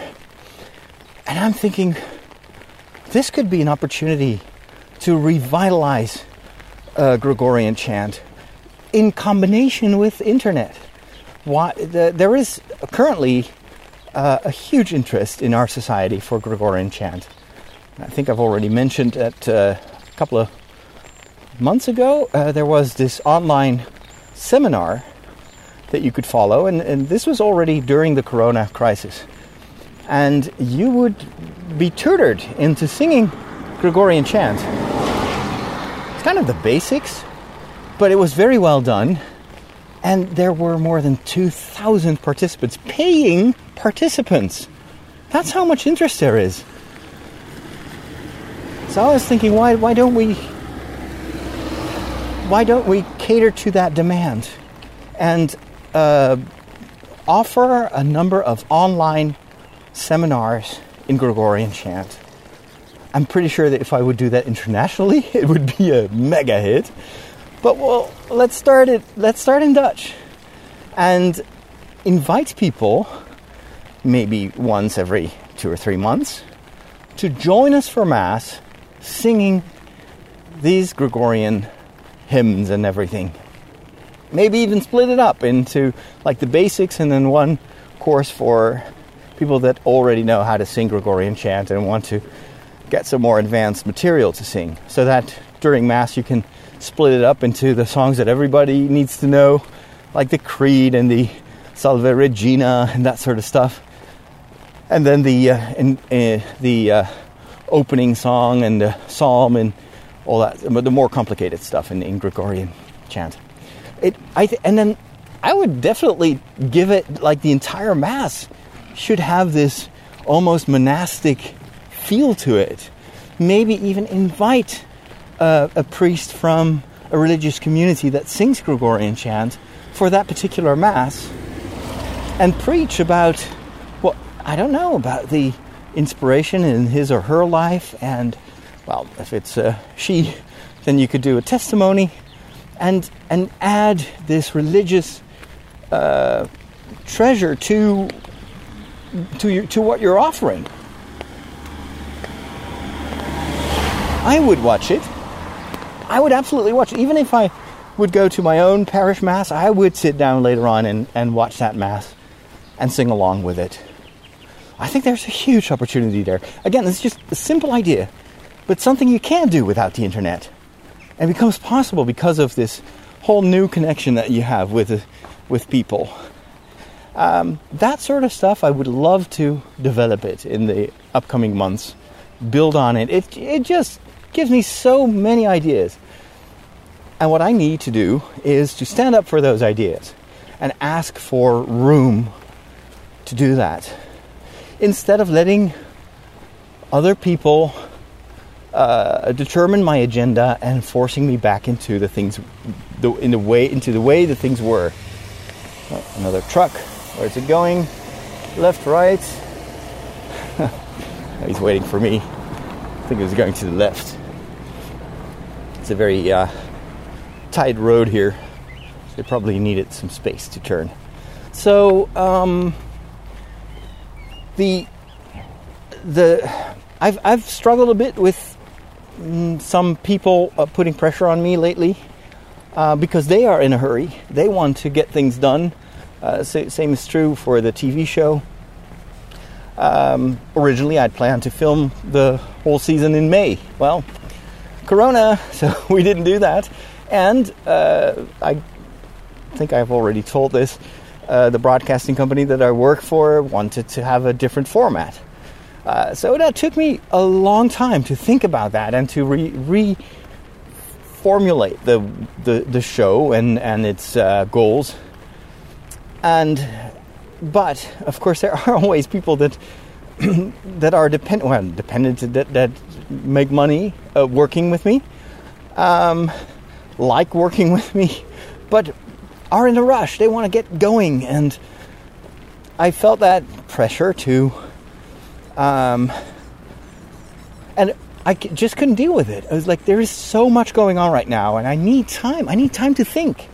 And I'm thinking this could be an opportunity to revitalize uh, Gregorian chant in combination with internet. Why, the, there is currently uh, a huge interest in our society for Gregorian chant. I think I've already mentioned that uh, couple of months ago uh, there was this online seminar that you could follow, and, and this was already during the corona crisis. And you would be tutored into singing Gregorian chant. It's kind of the basics, but it was very well done. And there were more than 2,000 participants, paying participants. That's how much interest there is. So I was thinking, why why don't we why don't we cater to that demand and uh, offer a number of online seminars in Gregorian chant? I'm pretty sure that if I would do that internationally, it would be a mega hit. But well, let's start it. Let's start in Dutch, and invite people, maybe once every two or three months, to join us for mass, singing these Gregorian hymns and everything. Maybe even split it up into like the basics and then one course for people that already know how to sing Gregorian chant and want to get some more advanced material to sing so that during Mass you can split it up into the songs that everybody needs to know, like the Creed and the Salve Regina and that sort of stuff. And then the, uh, in, uh, the uh, opening song and the psalm and all that, but the more complicated stuff in, in Gregorian chant. It, I th- and then I would definitely give it like the entire mass should have this almost monastic feel to it. Maybe even invite uh, a priest from a religious community that sings Gregorian chant for that particular mass and preach about what I don't know about the inspiration in his or her life and well, if it's a she, then you could do a testimony and and add this religious uh, treasure to to your, to what you're offering. I would watch it. I would absolutely watch it. Even if I would go to my own parish mass, I would sit down later on and, and watch that mass and sing along with it. I think there's a huge opportunity there. Again, it's just a simple idea but something you can do without the internet. And becomes possible because of this whole new connection that you have with, with people. Um, that sort of stuff, I would love to develop it in the upcoming months, build on it. It, it just gives me so many ideas. And what I need to do is to stand up for those ideas and ask for room to do that. Instead of letting other people uh, determine my agenda and forcing me back into the things, the, in the way into the way the things were. Oh, another truck. Where's it going? Left, right. He's waiting for me. I think it was going to the left. It's a very uh, tight road here. They probably needed some space to turn. So um, the the I've I've struggled a bit with Mm, some people are putting pressure on me lately uh, because they are in a hurry. They want to get things done. Uh, same is true for the TV show. Um, originally, I'd planned to film the whole season in May. Well, Corona, so we didn't do that. And uh, I think I've already told this. Uh, the broadcasting company that I work for wanted to have a different format. Uh, so that took me a long time to think about that and to re, reformulate the, the, the show and, and its uh, goals. And but of course there are always people that that are dependent well dependent that, that make money uh, working with me, um, like working with me, but are in a rush. They want to get going, and I felt that pressure to um, and I just couldn't deal with it. I was like, there is so much going on right now, and I need time. I need time to think.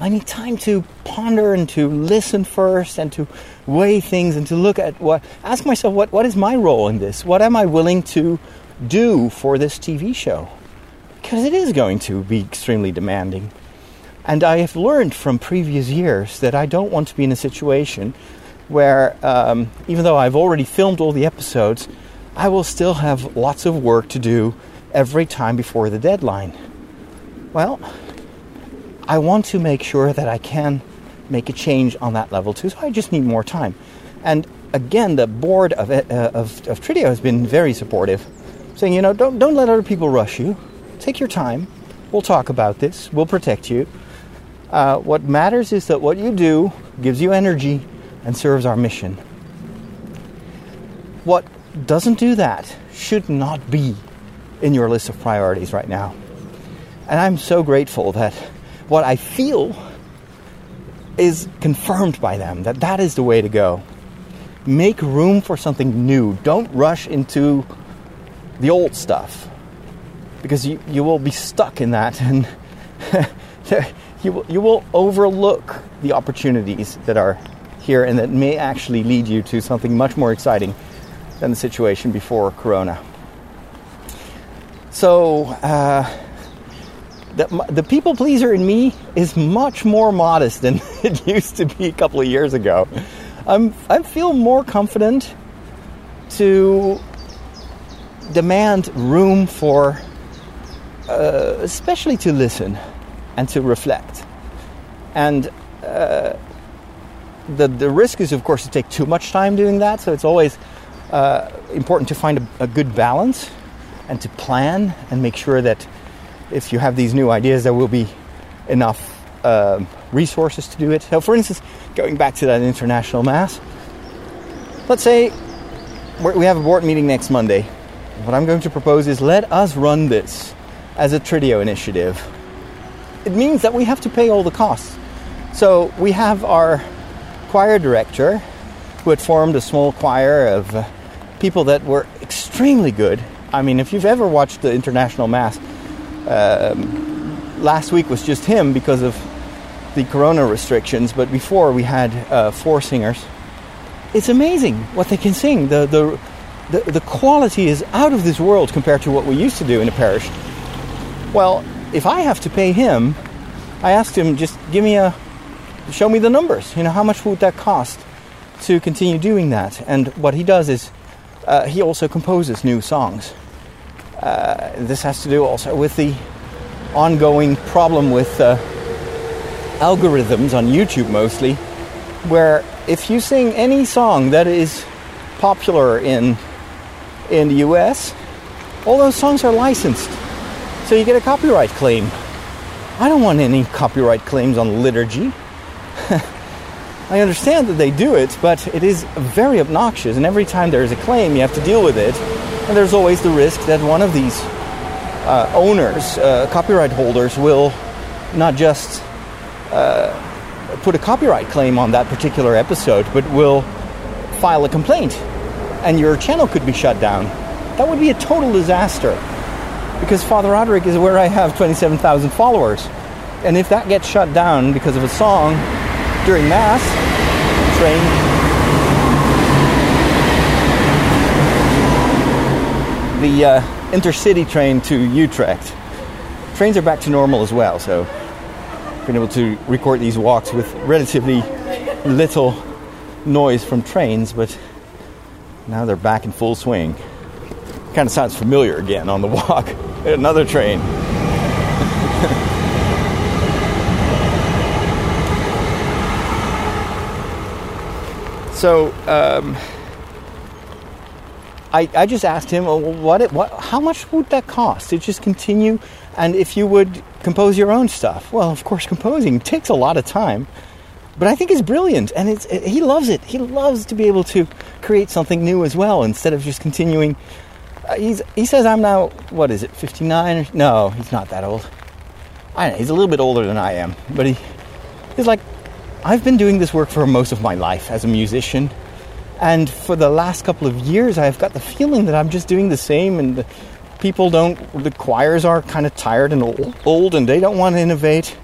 I need time to ponder and to listen first and to weigh things and to look at what, ask myself, what, what is my role in this? What am I willing to do for this TV show? Because it is going to be extremely demanding. And I have learned from previous years that I don't want to be in a situation where um, even though I've already filmed all the episodes, I will still have lots of work to do every time before the deadline. Well, I want to make sure that I can make a change on that level too, so I just need more time. And again, the board of, uh, of, of Trideo has been very supportive, saying, you know, don't, don't let other people rush you. Take your time. We'll talk about this. We'll protect you. Uh, what matters is that what you do gives you energy and serves our mission. What doesn't do that should not be in your list of priorities right now. And I'm so grateful that what I feel is confirmed by them that that is the way to go. Make room for something new. Don't rush into the old stuff because you, you will be stuck in that and you, will, you will overlook the opportunities that are here and that may actually lead you to something much more exciting than the situation before Corona. So, uh, the, the people pleaser in me is much more modest than it used to be a couple of years ago. I'm, I feel more confident to demand room for, uh, especially to listen and to reflect. And uh, the, the risk is, of course, to take too much time doing that, so it's always uh, important to find a, a good balance and to plan and make sure that if you have these new ideas, there will be enough uh, resources to do it. So, for instance, going back to that international mass, let's say we have a board meeting next Monday. What I'm going to propose is let us run this as a Trideo initiative. It means that we have to pay all the costs. So we have our choir director who had formed a small choir of uh, people that were extremely good. I mean, if you've ever watched the international mass, um, last week was just him because of the corona restrictions, but before we had uh, four singers. It's amazing what they can sing. The, the, the, the quality is out of this world compared to what we used to do in the parish. Well, if I have to pay him, I asked him just give me a show me the numbers. You know, how much would that cost to continue doing that? And what he does is uh, he also composes new songs. Uh, this has to do also with the ongoing problem with uh, algorithms on YouTube mostly, where if you sing any song that is popular in in the US, all those songs are licensed. So you get a copyright claim. I don't want any copyright claims on liturgy. I understand that they do it, but it is very obnoxious, and every time there is a claim, you have to deal with it. And there's always the risk that one of these uh, owners, uh, copyright holders, will not just uh, put a copyright claim on that particular episode, but will file a complaint, and your channel could be shut down. That would be a total disaster. Because Father Roderick is where I have 27,000 followers. And if that gets shut down because of a song during Mass, train the uh, intercity train to Utrecht. Trains are back to normal as well, so I've been able to record these walks with relatively little noise from trains, but now they're back in full swing. Kind of sounds familiar again on the walk. Another train. so, um, I, I just asked him, well, what, what, how much would that cost to just continue? And if you would compose your own stuff, well, of course, composing takes a lot of time, but I think it's brilliant, and it's it, he loves it. He loves to be able to create something new as well instead of just continuing. Uh, he's he says I'm now what is it, 59? No, he's not that old. I know he's a little bit older than I am, but he he's like I've been doing this work for most of my life as a musician and for the last couple of years, I've got the feeling that I'm just doing the same, and the people don't, the choirs are kind of tired and old, old, and they don't want to innovate.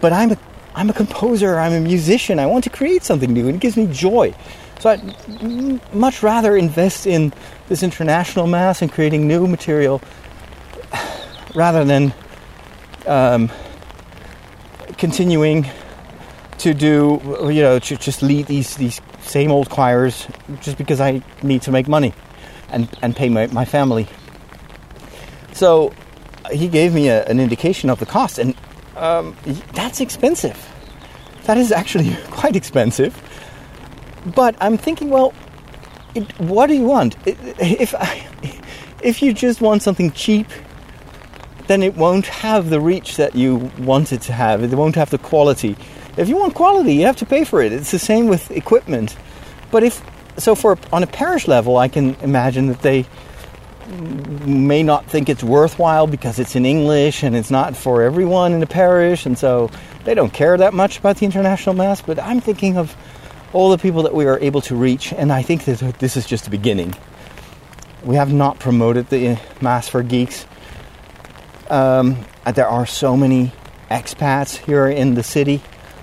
But I'm a, I'm a composer, I'm a musician, I want to create something new, and it gives me joy. So I'd much rather invest in this international mass and creating new material rather than um, continuing to do, you know, to just lead these these same old choirs just because I need to make money and, and pay my, my family. So he gave me a, an indication of the cost, and um, that's expensive. That is actually quite expensive. But I'm thinking, well, it, what do you want? If if you just want something cheap, then it won't have the reach that you want it to have. It won't have the quality if you want quality, you have to pay for it. It's the same with equipment. But if so, for on a parish level, I can imagine that they may not think it's worthwhile because it's in English and it's not for everyone in the parish, and so they don't care that much about the international mass. But I'm thinking of all the people that we are able to reach, and I think that this is just the beginning. We have not promoted the Mass for Geeks. Um, there are so many expats here in the city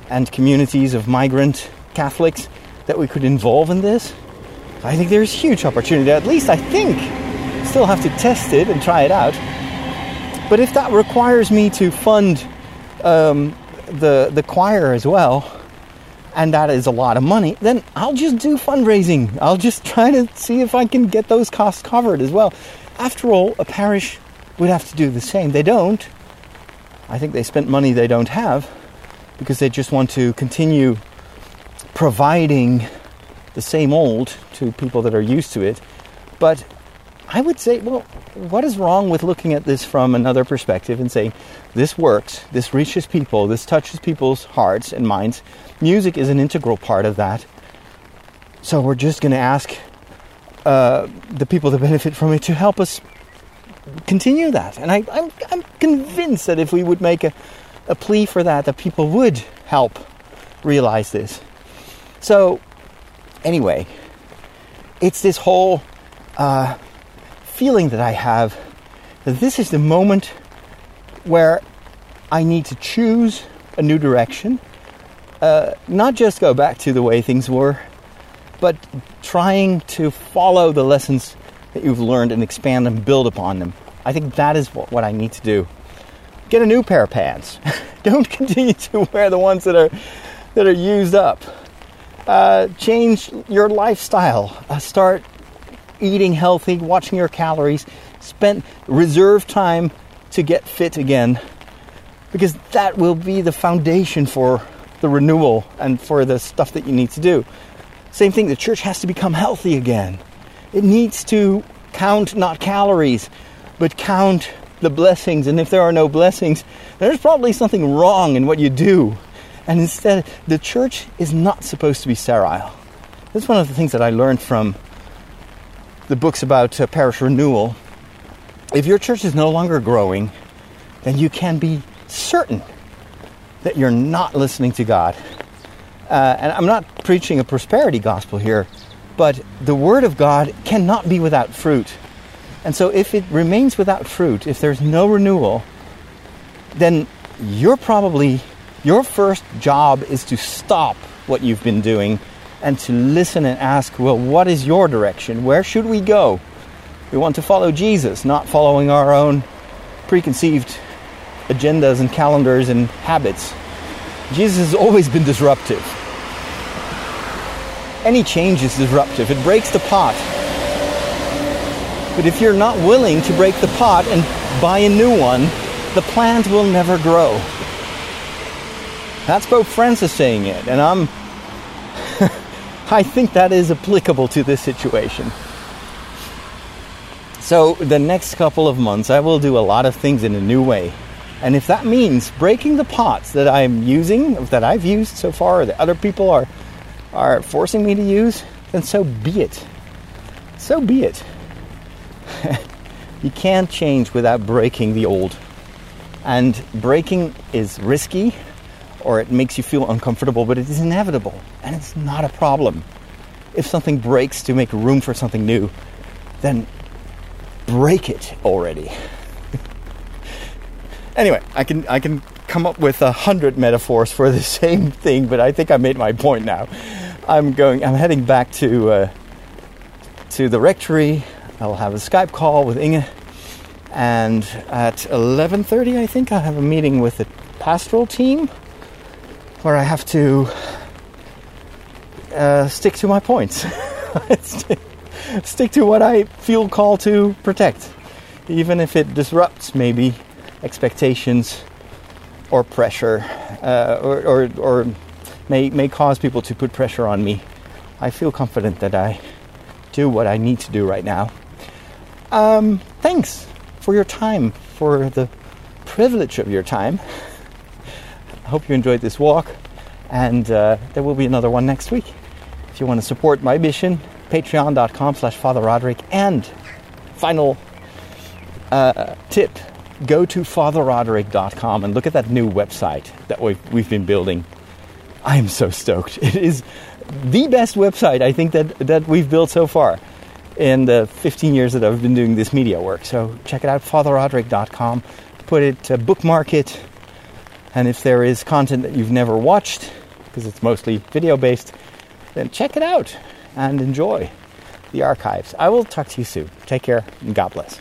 and communities of migrant Catholics that we could involve in this. I think there's huge opportunity. At least I think. Still have to test it and try it out. But if that requires me to fund um, the the choir as well, and that is a lot of money, then I'll just do fundraising. I'll just try to see if I can get those costs covered as well. After all, a parish would have to do the same. They don't. I think they spent money they don't have because they just want to continue providing the same old to people that are used to it. But I would say, well, what is wrong with looking at this from another perspective and saying, this works, this reaches people, this touches people's hearts and minds. Music is an integral part of that. So we're just going to ask uh, the people that benefit from it to help us continue that. And I, I'm, I'm convinced that if we would make a, a plea for that, that people would help realize this. So, anyway, it's this whole uh, feeling that I have that this is the moment where I need to choose a new direction, uh, not just go back to the way things were, but trying to follow the lessons that you've learned and expand and build upon them. I think that is what, what I need to do. Get a new pair of pants. Don't continue to wear the ones that are that are used up. Uh, change your lifestyle. Uh, start eating healthy, watching your calories. Spend reserve time to get fit again, because that will be the foundation for the renewal and for the stuff that you need to do. Same thing. The church has to become healthy again. It needs to count not calories, but count the blessings. And if there are no blessings, there's probably something wrong in what you do. And instead, the church is not supposed to be sterile. That's one of the things that I learned from the books about uh, parish renewal. If your church is no longer growing, then you can be certain that you're not listening to God. Uh, and I'm not preaching a prosperity gospel here, but the Word of God cannot be without fruit. And so, if it remains without fruit, if there's no renewal, then you're probably, your first job is to stop what you've been doing and to listen and ask, well, what is your direction? Where should we go? We want to follow Jesus, not following our own preconceived agendas and calendars and habits. Jesus has always been disruptive. Any change is disruptive, it breaks the pot. But if you're not willing to break the pot and buy a new one, the plant will never grow. That's Pope Francis saying it, and I'm I think that is applicable to this situation. So, the next couple of months, I will do a lot of things in a new way. And if that means breaking the pots that I'm using, that I've used so far, that other people are, are forcing me to use, then so be it. So be it. you can't change without breaking the old. And breaking is risky, or it makes you feel uncomfortable, but it is inevitable and it's not a problem. If something breaks to make room for something new, then break it already. anyway, I can I can come up with a hundred metaphors for the same thing, but I think I made my point now. I'm going. I'm heading back to uh, to the rectory. I'll have a Skype call with Inge, and at 11:30, I think I have a meeting with the pastoral team where I have to uh, stick to my points, stick to what I feel called to protect, even if it disrupts maybe expectations or pressure, uh, or, or, or may, may cause people to put pressure on me. I feel confident that I do what I need to do right now. Um, thanks for your time, for the privilege of your time. I hope you enjoyed this walk, and uh, there will be another one next week. If you want to support my mission, patreon.com slash Father Roderick. And final uh, tip go to fatherroderick.com and look at that new website that we've, we've been building. I am so stoked. It is the best website I think that, that we've built so far in the 15 years that I've been doing this media work. So check it out, fatherroderick.com. Put it, uh, bookmark it, and if there is content that you've never watched, because it's mostly video based, then check it out and enjoy the archives. I will talk to you soon. Take care and God bless.